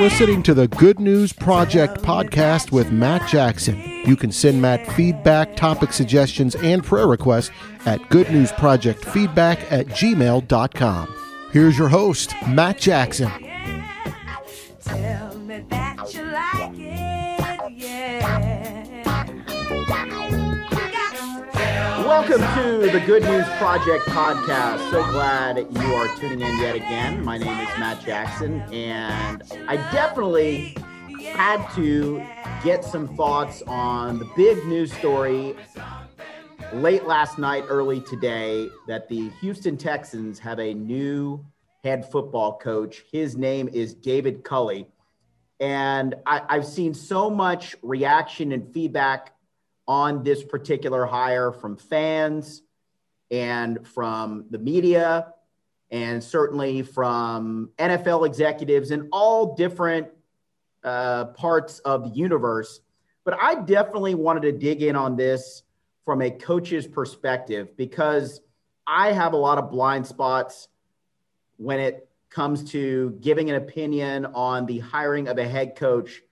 listening to the Good News Project podcast with Matt Jackson. You can send Matt feedback, topic suggestions, and prayer requests at goodnewsprojectfeedback at gmail.com. Here's your host, Matt Jackson. Welcome to the Good News Project podcast. So glad you are tuning in yet again. My name is Matt Jackson, and I definitely had to get some thoughts on the big news story late last night, early today, that the Houston Texans have a new head football coach. His name is David Culley. And I, have seen so much reaction and feedback on this particular hire from fans and from the media and certainly from NFL executives in all different uh, parts of the universe. But I definitely wanted to dig in on this from a coach's perspective because I have a lot of blind spots when it comes to giving an opinion on the hiring of a head coach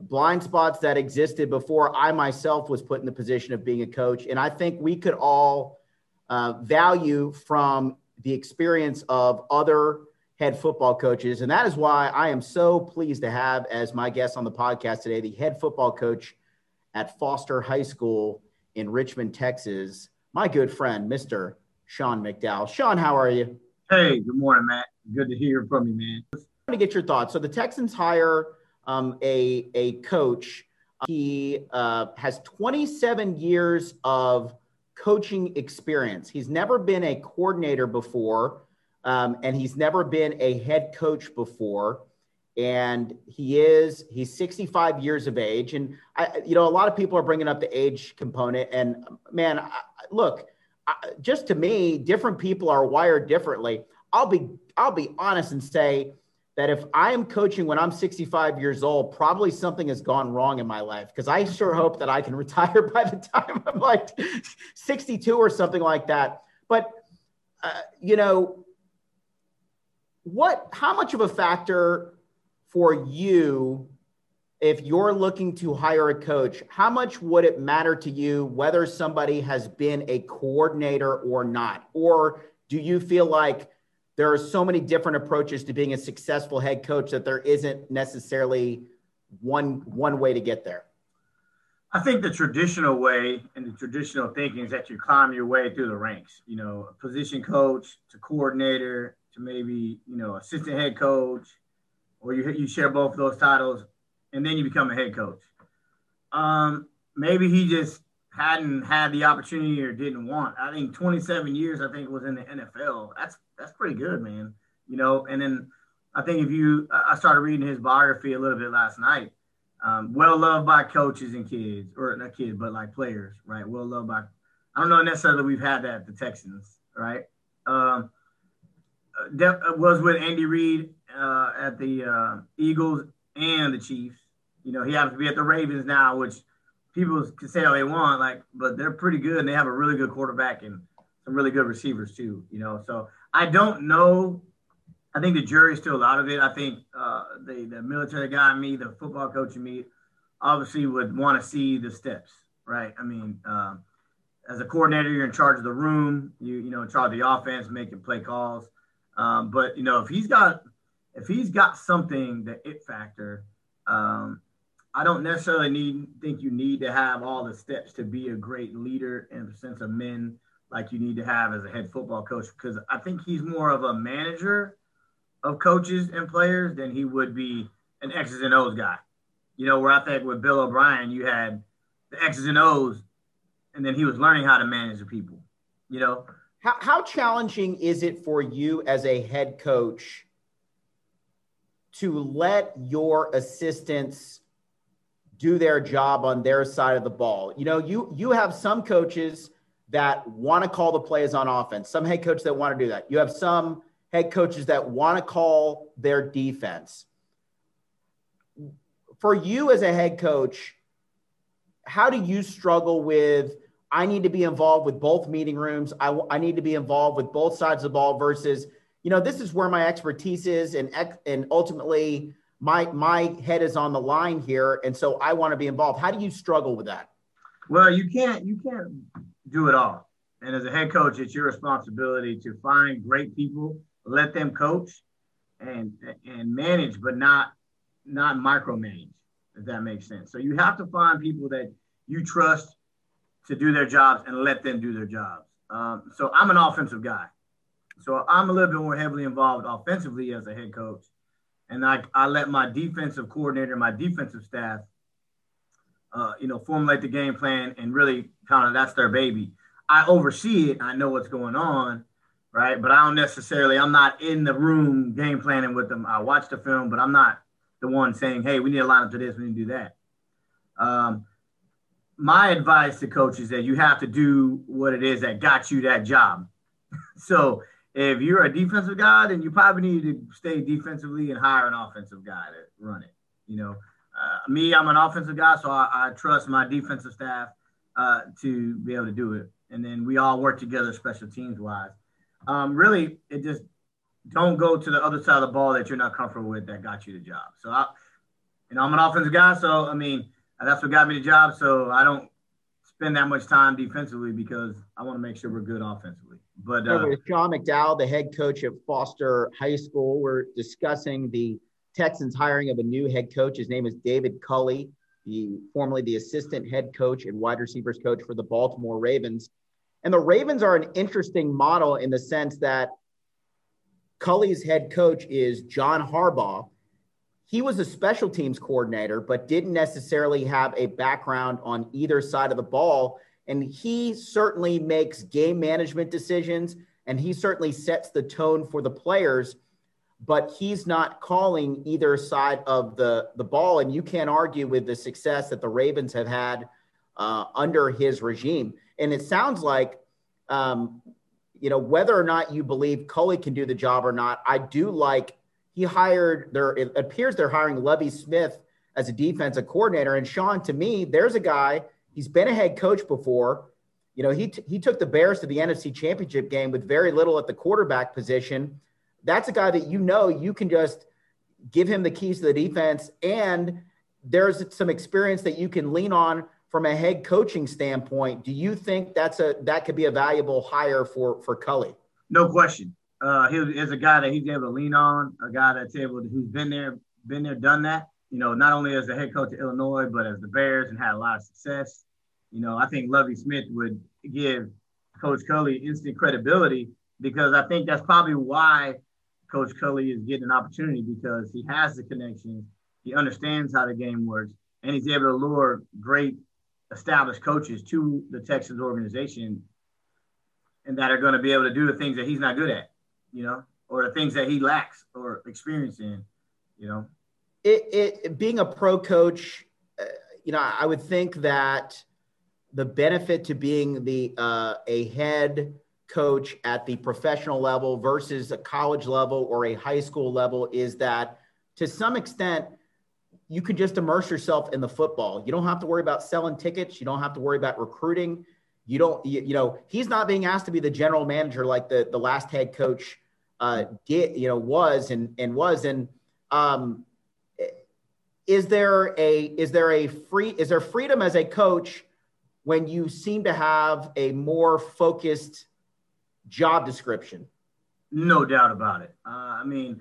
blind spots that existed before I myself was put in the position of being a coach. And I think we could all uh, value from the experience of other head football coaches. And that is why I am so pleased to have as my guest on the podcast today the head football coach at Foster High School in Richmond, Texas, my good friend, Mr. Shaun McDowell. Shaun, how are you? Hey, good morning, Matt. Good to hear from you, man. I want to get your thoughts. So the Texans hire um, a, a coach. He uh, has 27 years of coaching experience. He's never been a coordinator before, um, and he's never been a head coach before. And he is, he's 65 years of age. And, I, you know, a lot of people are bringing up the age component. And man, I, look, I, just to me, different people are wired differently. I'll be, I'll be honest and say, that if I am coaching when I'm 65 years old, probably something has gone wrong in my life because I sure hope that I can retire by the time I'm like 62 or something like that. But, uh, you know, what, how much of a factor for you if you're looking to hire a coach, how much would it matter to you whether somebody has been a coordinator or not? Or do you feel like there are so many different approaches to being a successful head coach that there isn't necessarily one one way to get there. I think the traditional way and the traditional thinking is that you climb your way through the ranks. You know, position coach to coordinator to maybe you know assistant head coach, or you you share both of those titles, and then you become a head coach. Um, maybe he just hadn't had the opportunity or didn't want. I think 27 years, I think, was in the NFL. That's that's pretty good, man. You know, and then I think if you, I started reading his biography a little bit last night. Um, well loved by coaches and kids, or not kids, but like players, right? Well loved by. I don't know necessarily we've had that at the Texans, right? Um, was with Andy Reid uh, at the uh, Eagles and the Chiefs. You know, he happens to be at the Ravens now, which people can say all they want, like, but they're pretty good and they have a really good quarterback and some really good receivers too. You know, so I don't know. I think the jury's still out of it. I think uh, the the military guy me, the football coach in me, obviously would want to see the steps, right? I mean, um, as a coordinator, you're in charge of the room. You you know in charge of the offense, making play calls. Um, but you know if he's got if he's got something, the it factor. Um, I don't necessarily need think you need to have all the steps to be a great leader in the sense of men like you need to have as a head football coach because I think he's more of a manager of coaches and players than he would be an X's and O's guy. You know, where I think with Bill O'Brien, you had the X's and O's, and then he was learning how to manage the people. You know, how, how challenging is it for you as a head coach to let your assistants do their job on their side of the ball? You know, you you have some coaches that want to call the plays on offense, some head coaches that want to do that. You have some head coaches that want to call their defense. For you as a head coach, how do you struggle with? I need to be involved with both meeting rooms. I, I need to be involved with both sides of the ball versus, you know, this is where my expertise is. And, and ultimately, my my head is on the line here, and so I want to be involved. How do you struggle with that? Well, you can't you can't do it all. And as a head coach, it's your responsibility to find great people, let them coach, and and manage, but not not micromanage. If that makes sense. So you have to find people that you trust to do their jobs and let them do their jobs. Um, so I'm an offensive guy. So I'm a little bit more heavily involved offensively as a head coach. And I, I let my defensive coordinator, my defensive staff, uh, you know, formulate the game plan and really kind of that's their baby. I oversee it. I know what's going on, right? But I don't necessarily, I'm not in the room game planning with them. I watch the film, but I'm not the one saying, hey, we need to line up to this, we need to do that. Um, my advice to coaches is that you have to do what it is that got you that job. so if you're a defensive guy, then you probably need to stay defensively and hire an offensive guy to run it. You know, uh, me, I'm an offensive guy, so I, I trust my defensive staff uh, to be able to do it. And then we all work together, special teams wise. Um, really, it just don't go to the other side of the ball that you're not comfortable with that got you the job. So I, you know, I'm an offensive guy, so I mean, that's what got me the job. So I don't spend that much time defensively because I want to make sure we're good offensively. But uh, with Shaun McDowell, the head coach at Foster High School, we're discussing the Texans hiring of a new head coach. His name is David Culley, the formerly the assistant head coach and wide receivers coach for the Baltimore Ravens. And the Ravens are an interesting model in the sense that Culley's head coach is John Harbaugh. He was a special teams coordinator, but didn't necessarily have a background on either side of the ball. And he certainly makes game management decisions and he certainly sets the tone for the players, but he's not calling either side of the, the ball. And you can't argue with the success that the Ravens have had uh, under his regime. And it sounds like, um, you know, whether or not you believe Culley can do the job or not, I do like he hired there. It appears they're hiring Lovie Smith as a defensive coordinator. And Shaun, to me, there's a guy He's been a head coach before. You know, he, t- he took the Bears to the NFC Championship game with very little at the quarterback position. That's a guy that you know you can just give him the keys to the defense, and there's some experience that you can lean on from a head coaching standpoint. Do you think that's a that could be a valuable hire for for Culley No question. Uh, he is a guy that he's able to lean on, a guy that's able to, who's been there, been there, done that. You know, not only as the head coach of Illinois, but as the Bears and had a lot of success. You know, I think Lovie Smith would give Coach Culley instant credibility because I think that's probably why Coach Culley is getting an opportunity because he has the connections, he understands how the game works, and he's able to lure great established coaches to the Texans organization and that are going to be able to do the things that he's not good at, you know, or the things that he lacks or experience in, you know. It, it being a pro coach, uh, you know, I would think that the benefit to being the uh, a head coach at the professional level versus a college level or a high school level is that to some extent you can just immerse yourself in the football. You don't have to worry about selling tickets. You don't have to worry about recruiting. You don't you, you know he's not being asked to be the general manager like the the last head coach uh did you know was and and was and um is there a is there a free is there freedom as a coach when you seem to have a more focused job description. No doubt about it. Uh, I mean,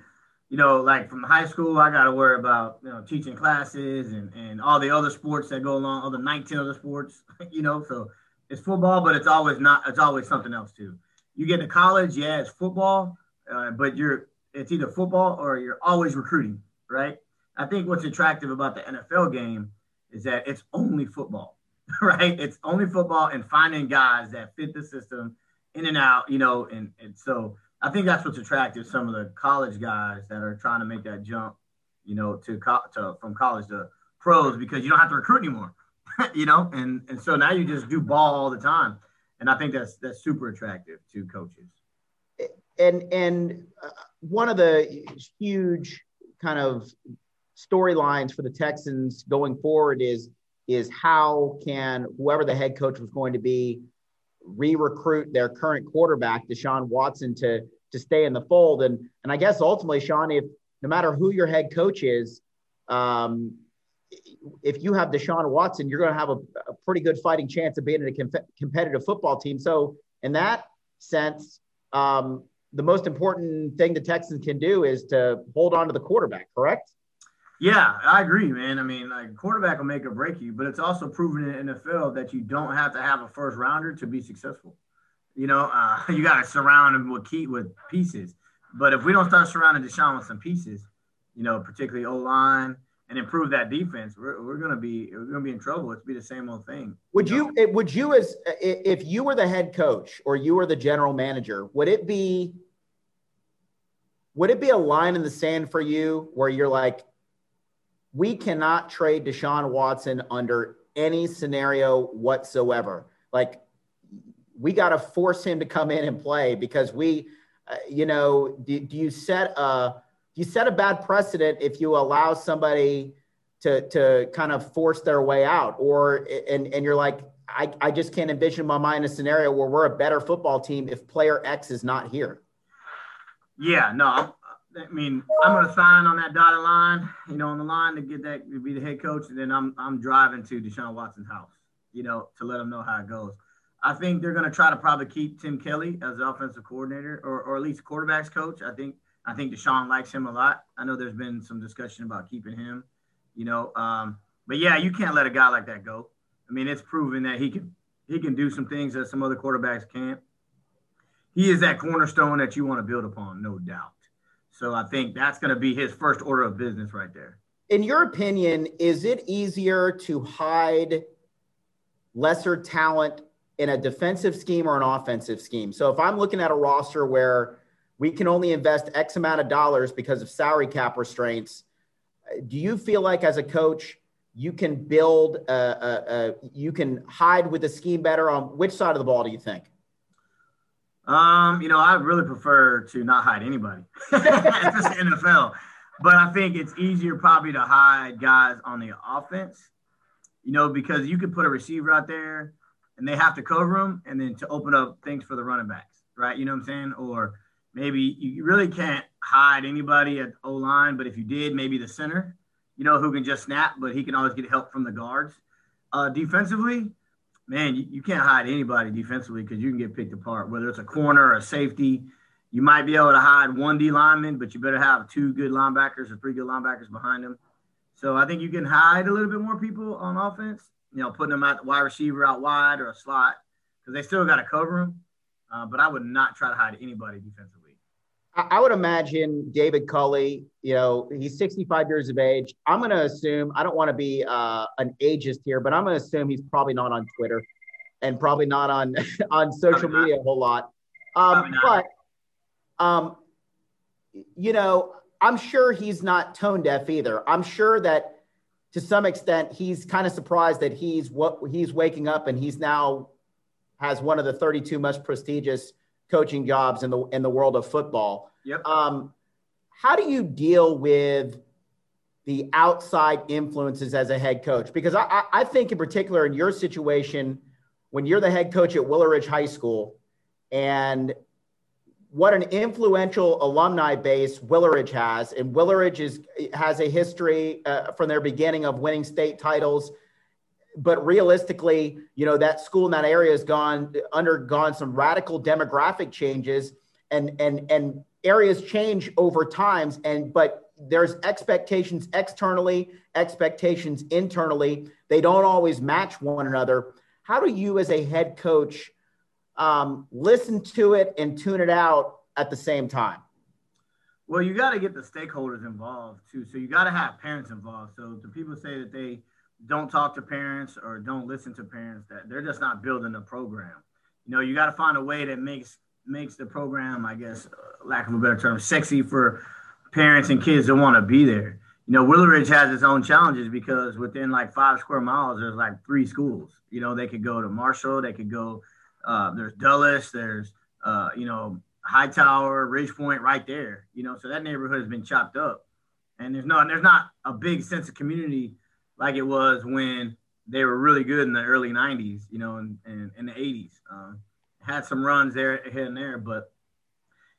you know, like from high school, I got to worry about you know teaching classes and and all the other sports that go along, the 19 other sports. You know, so it's football, but it's always not. It's always something else too. You get to college, yeah, it's football, uh, but you're it's either football or you're always recruiting, right? I think what's attractive about the NFL game is that it's only football. right? It's only football and finding guys that fit the system in and out, you know, and, and so I think that's what's attractive. Some of the college guys that are trying to make that jump, you know, to, co- to from college to pros because you don't have to recruit anymore, you know, and and so now you just do ball all the time, and I think that's that's super attractive to coaches. And and uh, one of the huge kind of storylines for the Texans going forward is is how can whoever the head coach was going to be re-recruit their current quarterback, Deshaun Watson, to to stay in the fold. And and I guess ultimately, Shaun, if no matter who your head coach is, um, if you have Deshaun Watson, you're going to have a, a, pretty good fighting chance of being in a com- competitive football team. So, in that sense, um, the most important thing the Texans can do is to hold on to the quarterback, correct? Yeah, I agree, man. I mean, like quarterback will make or break you, but it's also proven in the NFL that you don't have to have a first rounder to be successful. You know, uh, you got to surround him with key with pieces. But if we don't start surrounding Deshaun with some pieces, you know, particularly O line, and improve that defense, we're, we're gonna be we're gonna be in trouble. It's be the same old thing. Would you, you would you as if you were the head coach or you were the general manager, would it be would it be a line in the sand for you where you're like, we cannot trade Deshaun Watson under any scenario whatsoever. Like, we got to force him to come in and play because we, uh, you know, do, do, you set a you set a bad precedent if you allow somebody to to kind of force their way out, or and and you're like, I, I just can't envision my mind a scenario where we're a better football team if player X is not here. Yeah, no, I mean, I'm to sign on that dotted line, you know, on the line to get that to be the head coach, and then I'm I'm driving to Deshaun Watson's house, you know, to let him know how it goes. I think they're to try to probably keep Tim Kelly as the offensive coordinator, or or at least quarterbacks coach. I think I think Deshaun likes him a lot. I know there's been some discussion about keeping him, you know, um, but yeah, you can't let a guy like that go. I mean, it's proven that he can he can do some things that some other quarterbacks can't. He is that cornerstone that you want to build upon, no doubt. So I think that's going to be his first order of business right there. In your opinion, is it easier to hide lesser talent in a defensive scheme or an offensive scheme? So if I'm looking at a roster where we can only invest X amount of dollars because of salary cap restraints, do you feel like as a coach, you can build, a, you can hide with the scheme better on which side of the ball do you think? Um, you know, I really prefer to not hide anybody. it's NFL. But I think it's easier probably to hide guys on the offense, you know, because you could put a receiver out there and they have to cover them and then to open up things for the running backs, right? You know what I'm saying? Or maybe you really can't hide anybody at O line, but if you did, maybe the center, you know, who can just snap, but he can always get help from the guards. Uh, defensively, man, you, you can't hide anybody defensively because you can get picked apart, whether it's a corner or a safety. You might be able to hide one D lineman, but you better have two good linebackers or three good linebackers behind them. So I think you can hide a little bit more people on offense, you know, putting them at the wide receiver out wide or a slot because they still got to cover them. Uh, but I would not try to hide anybody defensively. I would imagine David Culley, you know, he's 65 years of age. I'm going to assume, I don't want to be uh, an ageist here, but I'm going to assume he's probably not on Twitter and probably not on, on social media a whole lot. Um, but, um, you know, I'm sure he's not tone deaf either. I'm sure that to some extent he's kind of surprised that he's what he's waking up and he's now has one of the 32 most prestigious coaching jobs in the in the world of football. Yep. Um, how do you deal with the outside influences as a head coach? Because I, I think in particular in your situation, when you're the head coach at Willow Ridge High School, and what an influential alumni base Willow Ridge has, and Willow Ridge is has a history uh, from their beginning of winning state titles but realistically, you know, that school in that area has gone undergone some radical demographic changes and and and areas change over times and but there's expectations externally, expectations internally. They don't always match one another. How do you as a head coach um, listen to it and tune it out at the same time? Well, you got to get the stakeholders involved too. So you got to have parents involved. So the people say that they don't talk to parents or don't listen to parents that they're just not building a program. You know you got to find a way that makes makes the program i guess uh, lack of a better term sexy for parents and kids that want to be there. You know willow ridge has its own challenges because within like five square miles there's like three schools. You know they could go to marshall they could go uh, there's dulles there's uh, you know hightower ridge point right there. You know so that neighborhood has been chopped up. And there's no and there's not a big sense of community like it was when they were really good in the early 90s, you know, and in, in, in, the 80s. Um, had some runs there here and there, but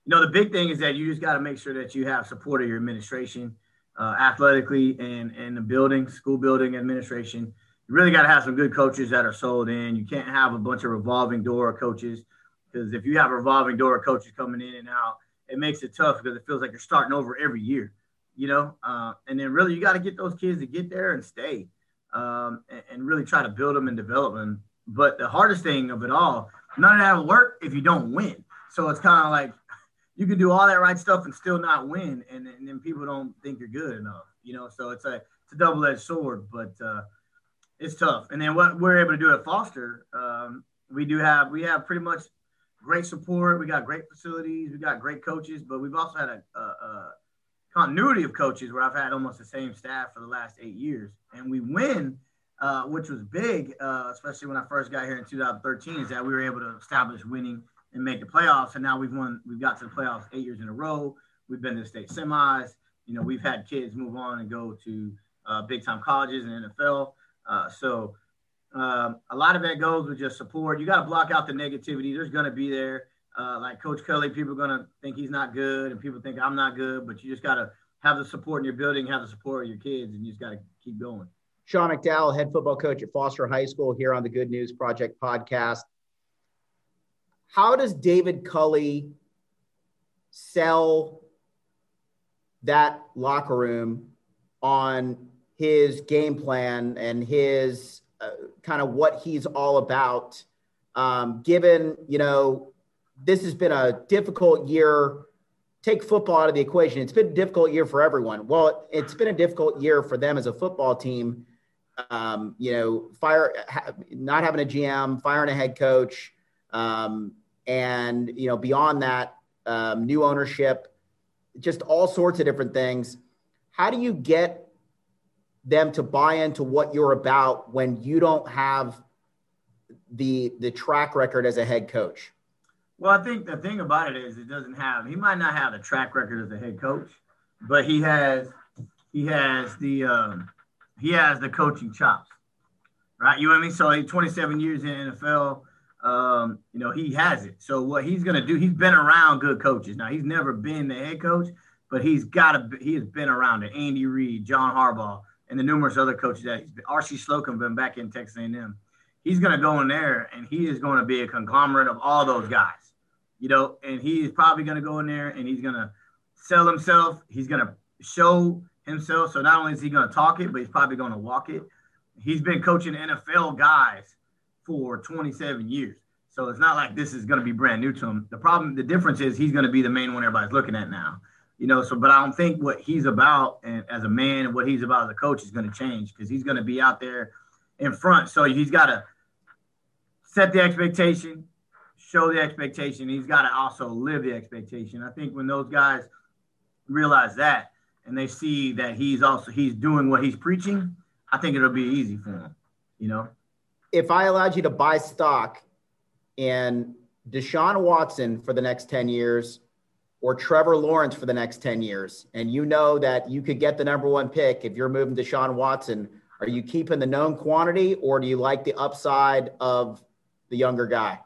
you know, the big thing is that you just got to make sure that you have support of your administration. uh, athletically and and the building, school building administration. You really got to have some good coaches that are sold in. You can't have a bunch of revolving door coaches because if you have a revolving door of coaches coming in and out, it makes it tough because it feels like you're starting over every year, you know. Uh, and then really, you got to get those kids to get there and stay, um, and, and, really try to build them and develop them. But the hardest thing of it all, none of that will work if you don't win. So it's kind of like you can do all that right stuff and still not win, and, and then people don't think you're good enough, you know. So it's a it's a double edged sword, but uh, it's tough. And then what we're able to do at Foster, um, we do have we have pretty much great support. We got great facilities. We got great coaches, but we've also had a, a, a continuity of coaches where I've had almost the same staff for the last eight years, and we win. Uh, which was big, uh, especially when I first got here in 2013, is that we were able to establish winning and make the playoffs. And now we've won, we've got to the playoffs eight years in a row. We've been to the state semis. You know, we've had kids move on and go to uh, big time colleges and NFL. Uh, so um, a lot of that goes with just support. You got to block out the negativity. There's going to be there. Uh, like Coach Kelly, people are going to think he's not good, and people think I'm not good. But you just got to have the support in your building, have the support of your kids, and you just got to keep going. Shaun McDowell, head football coach at Foster High School, here on the Good News Project podcast. How does David Culley sell that locker room on his game plan and his uh, kind of what he's all about. Um, given, you know, this has been a difficult year. Take football out of the equation. It's been a difficult year for everyone. Well, it's been a difficult year for them as a football team. Um, you know, fire ha, not having a GM, firing a head coach, um, and you know, beyond that, um, new ownership, just all sorts of different things. How do you get them to buy into what you're about when you don't have the the track record as a head coach? Well, I think the thing about it is it doesn't have he might not have the track record as a head coach, but he has he has the um, he has the coaching chops, right? You know what I mean? So he's 27 years in NFL. Um, you know, he has it. So what he's gonna do, he's been around good coaches. Now he's never been the head coach, but he's got to. He has been around it. Andy Reid, John Harbaugh, and the numerous other coaches that he's been. R.C. Slocum been back in Texas A&M. He's going to go in there and he is going to be a conglomerate of all those guys, you know. And he is probably going to go in there and he's going to sell himself. He's going to show himself. So not only is he going to talk it, but he's probably going to walk it. He's been coaching NFL guys for 27 years. So it's not like this is going to be brand new to him. The problem, the difference is he's going to be the main one everybody's looking at now you know. So, but I don't think what he's about and as a man and what he's about as a coach is going to change because he's going to be out there in front. So he's got to set the expectation, show the expectation. He's got to also live the expectation. I think when those guys realize that and they see that he's also he's doing what he's preaching, I think it'll be easy for him. You know. If I allowed you to buy stock in Deshaun Watson for the next 10 years or Trevor Lawrence for the next 10 years, and you know that you could get the number one pick if you're moving Deshaun Watson, are you keeping the known quantity or do you like the upside of the younger guy?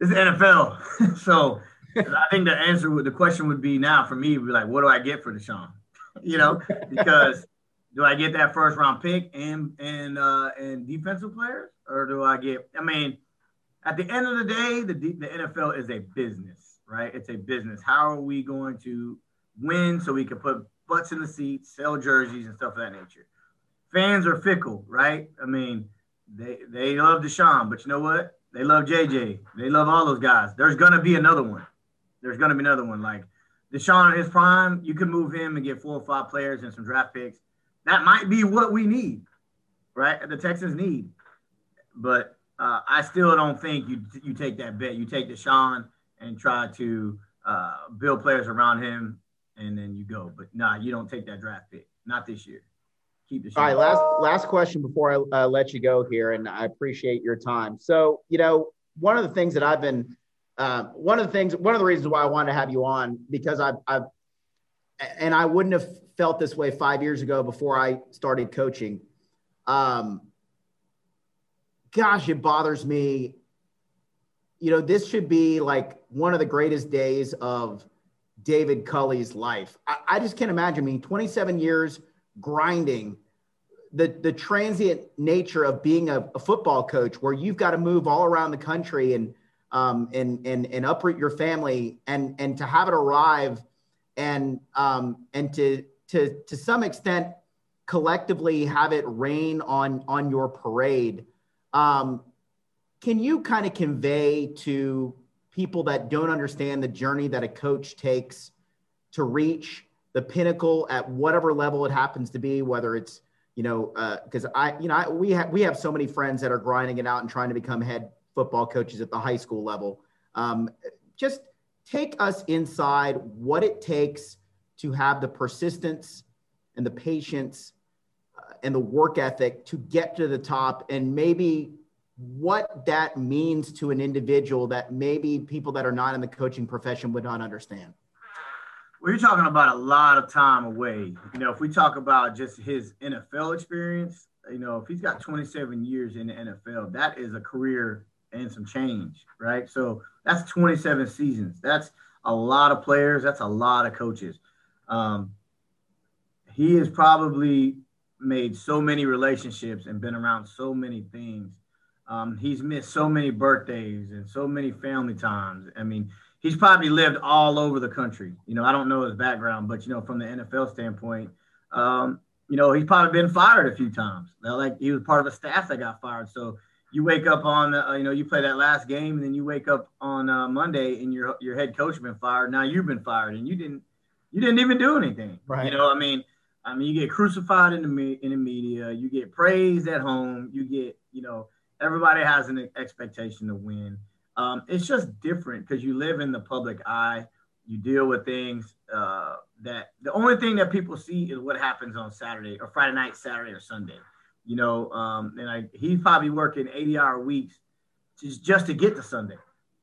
It's NFL. so I think the answer would, the question would be now for me would be like, what do I get for Deshaun? you know, because do I get that first round pick and and uh, and defensive players, or do I get? I mean, at the end of the day, the the NFL is a business right? It's a business. How are we going to win so we can put butts in the seats, sell jerseys and stuff of that nature? Fans are fickle, right? I mean, they they love Deshaun, but you know what? They love JJ. They love all those guys. There's gonna be another one. There's gonna be another one. Like Deshaun in his prime, you can move him and get four or five players and some draft picks. That might be what we need, right? The Texans need. But uh, I still don't think you you take that bet. You take Deshaun and try to uh, build players around him, and then you go. But nah, you don't take that draft pick. Not this year. Keep the. All right, last last question before I uh, let you go here, and I appreciate your time. So you know, one of the things that I've been, uh, one of the things, one of the reasons why I wanted to have you on because I've, I've, and I wouldn't have felt this way five years ago before I started coaching. Um, gosh, it bothers me you know, this should be like one of the greatest days of David Culley's life. I, I just can't imagine. I mean, 27 years grinding, the the transient nature of being a, a football coach, where you've got to move all around the country and um, and and and uproot your family, and and to have it arrive, and um, and to to to some extent collectively have it rain on on your parade. Um, can you kind of convey to people that don't understand the journey that a coach takes to reach the pinnacle at whatever level it happens to be, whether it's you know, because uh, I, you know, I, we have we have so many friends that are grinding it out and trying to become head football coaches at the high school level. Um, just take us inside what it takes to have the persistence and the patience uh, and the work ethic to get to the top, and maybe what that means to an individual that maybe people that are not in the coaching profession would not understand. Well, you're talking about a lot of time away. You know, if we talk about just his NFL experience, you know, if he's got 27 years in the NFL, that is a career and some change, right? So that's 27 seasons. That's a lot of players. That's a lot of coaches. Um, he has probably made so many relationships and been around so many things um, he's missed so many birthdays and so many family times. I mean, he's probably lived all over the country. You know, I don't know his background, but you know, from the NFL standpoint, um, you know, he's probably been fired a few times. Like he was part of a staff that got fired. So you wake up on, uh, you know, you play that last game, and then you wake up on uh, Monday, and your your head coach been fired. Now you've been fired, and you didn't you didn't even do anything. Right. You know, I mean, I mean, you get crucified in the me- in the media, you get praised at home, you get, you know everybody has an expectation to win. Um, it's just different because you live in the public eye. You deal with things uh, that the only thing that people see is what happens on Saturday or Friday night, Saturday or Sunday. You know, um, and I, he's probably working 80 hour weeks just, just to get to Sunday.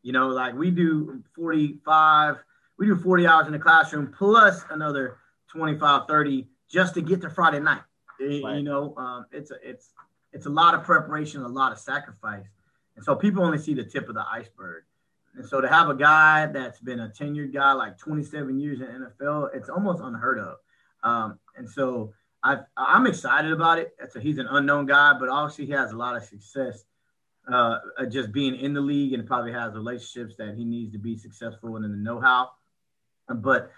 You know, like we do 45, we do 40 hours in the classroom plus another 25, 30 just to get to Friday night. Right. You know, um, it's a, it's it's a lot of preparation, a lot of sacrifice. And so people only see the tip of the iceberg. And so to have a guy that's been a tenured guy like 27 years in NFL, it's almost unheard of. Um, and so I, I'm excited about it. So he's an unknown guy, but obviously he has a lot of success uh, just being in the league and probably has relationships that he needs to be successful and in the know-how. But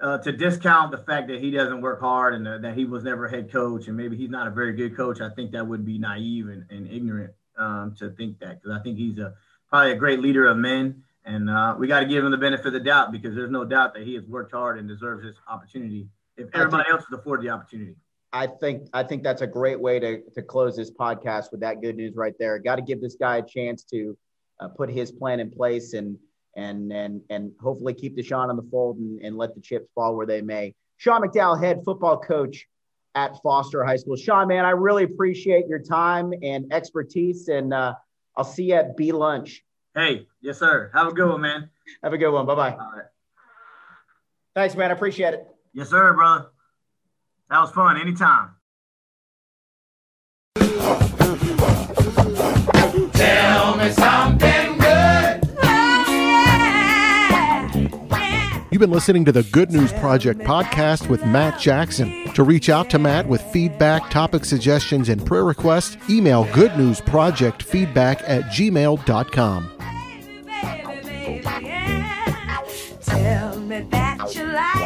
uh, to discount the fact that he doesn't work hard and uh, that he was never head coach and maybe he's not a very good coach, I think that would be naive and, and ignorant um, to think that because I think he's a probably a great leader of men, and uh, we got to give him the benefit of the doubt because there's no doubt that he has worked hard and deserves this opportunity if everybody think, else would afford the opportunity. I think I think that's a great way to to close this podcast with that good news right there. Got to give this guy a chance to uh, put his plan in place and and and and hopefully keep Deshaun on the fold and, and let the chips fall where they may. Shaun McDowell, head football coach at Foster High School. Shaun, man, I really appreciate your time and expertise, and uh, I'll see you at B lunch. Hey, yes, sir. Have a good one, man. Have a good one. Bye bye. All right. Thanks, man. I appreciate it. Yes, sir, brother. That was fun. Anytime. Tell me something good. Oh yeah. You've been listening to the Good News Project podcast with Matt Jackson. To reach out to Matt with feedback, topic suggestions, and prayer requests, email goodnewsprojectfeedback at gmail.com. Tell me that you like.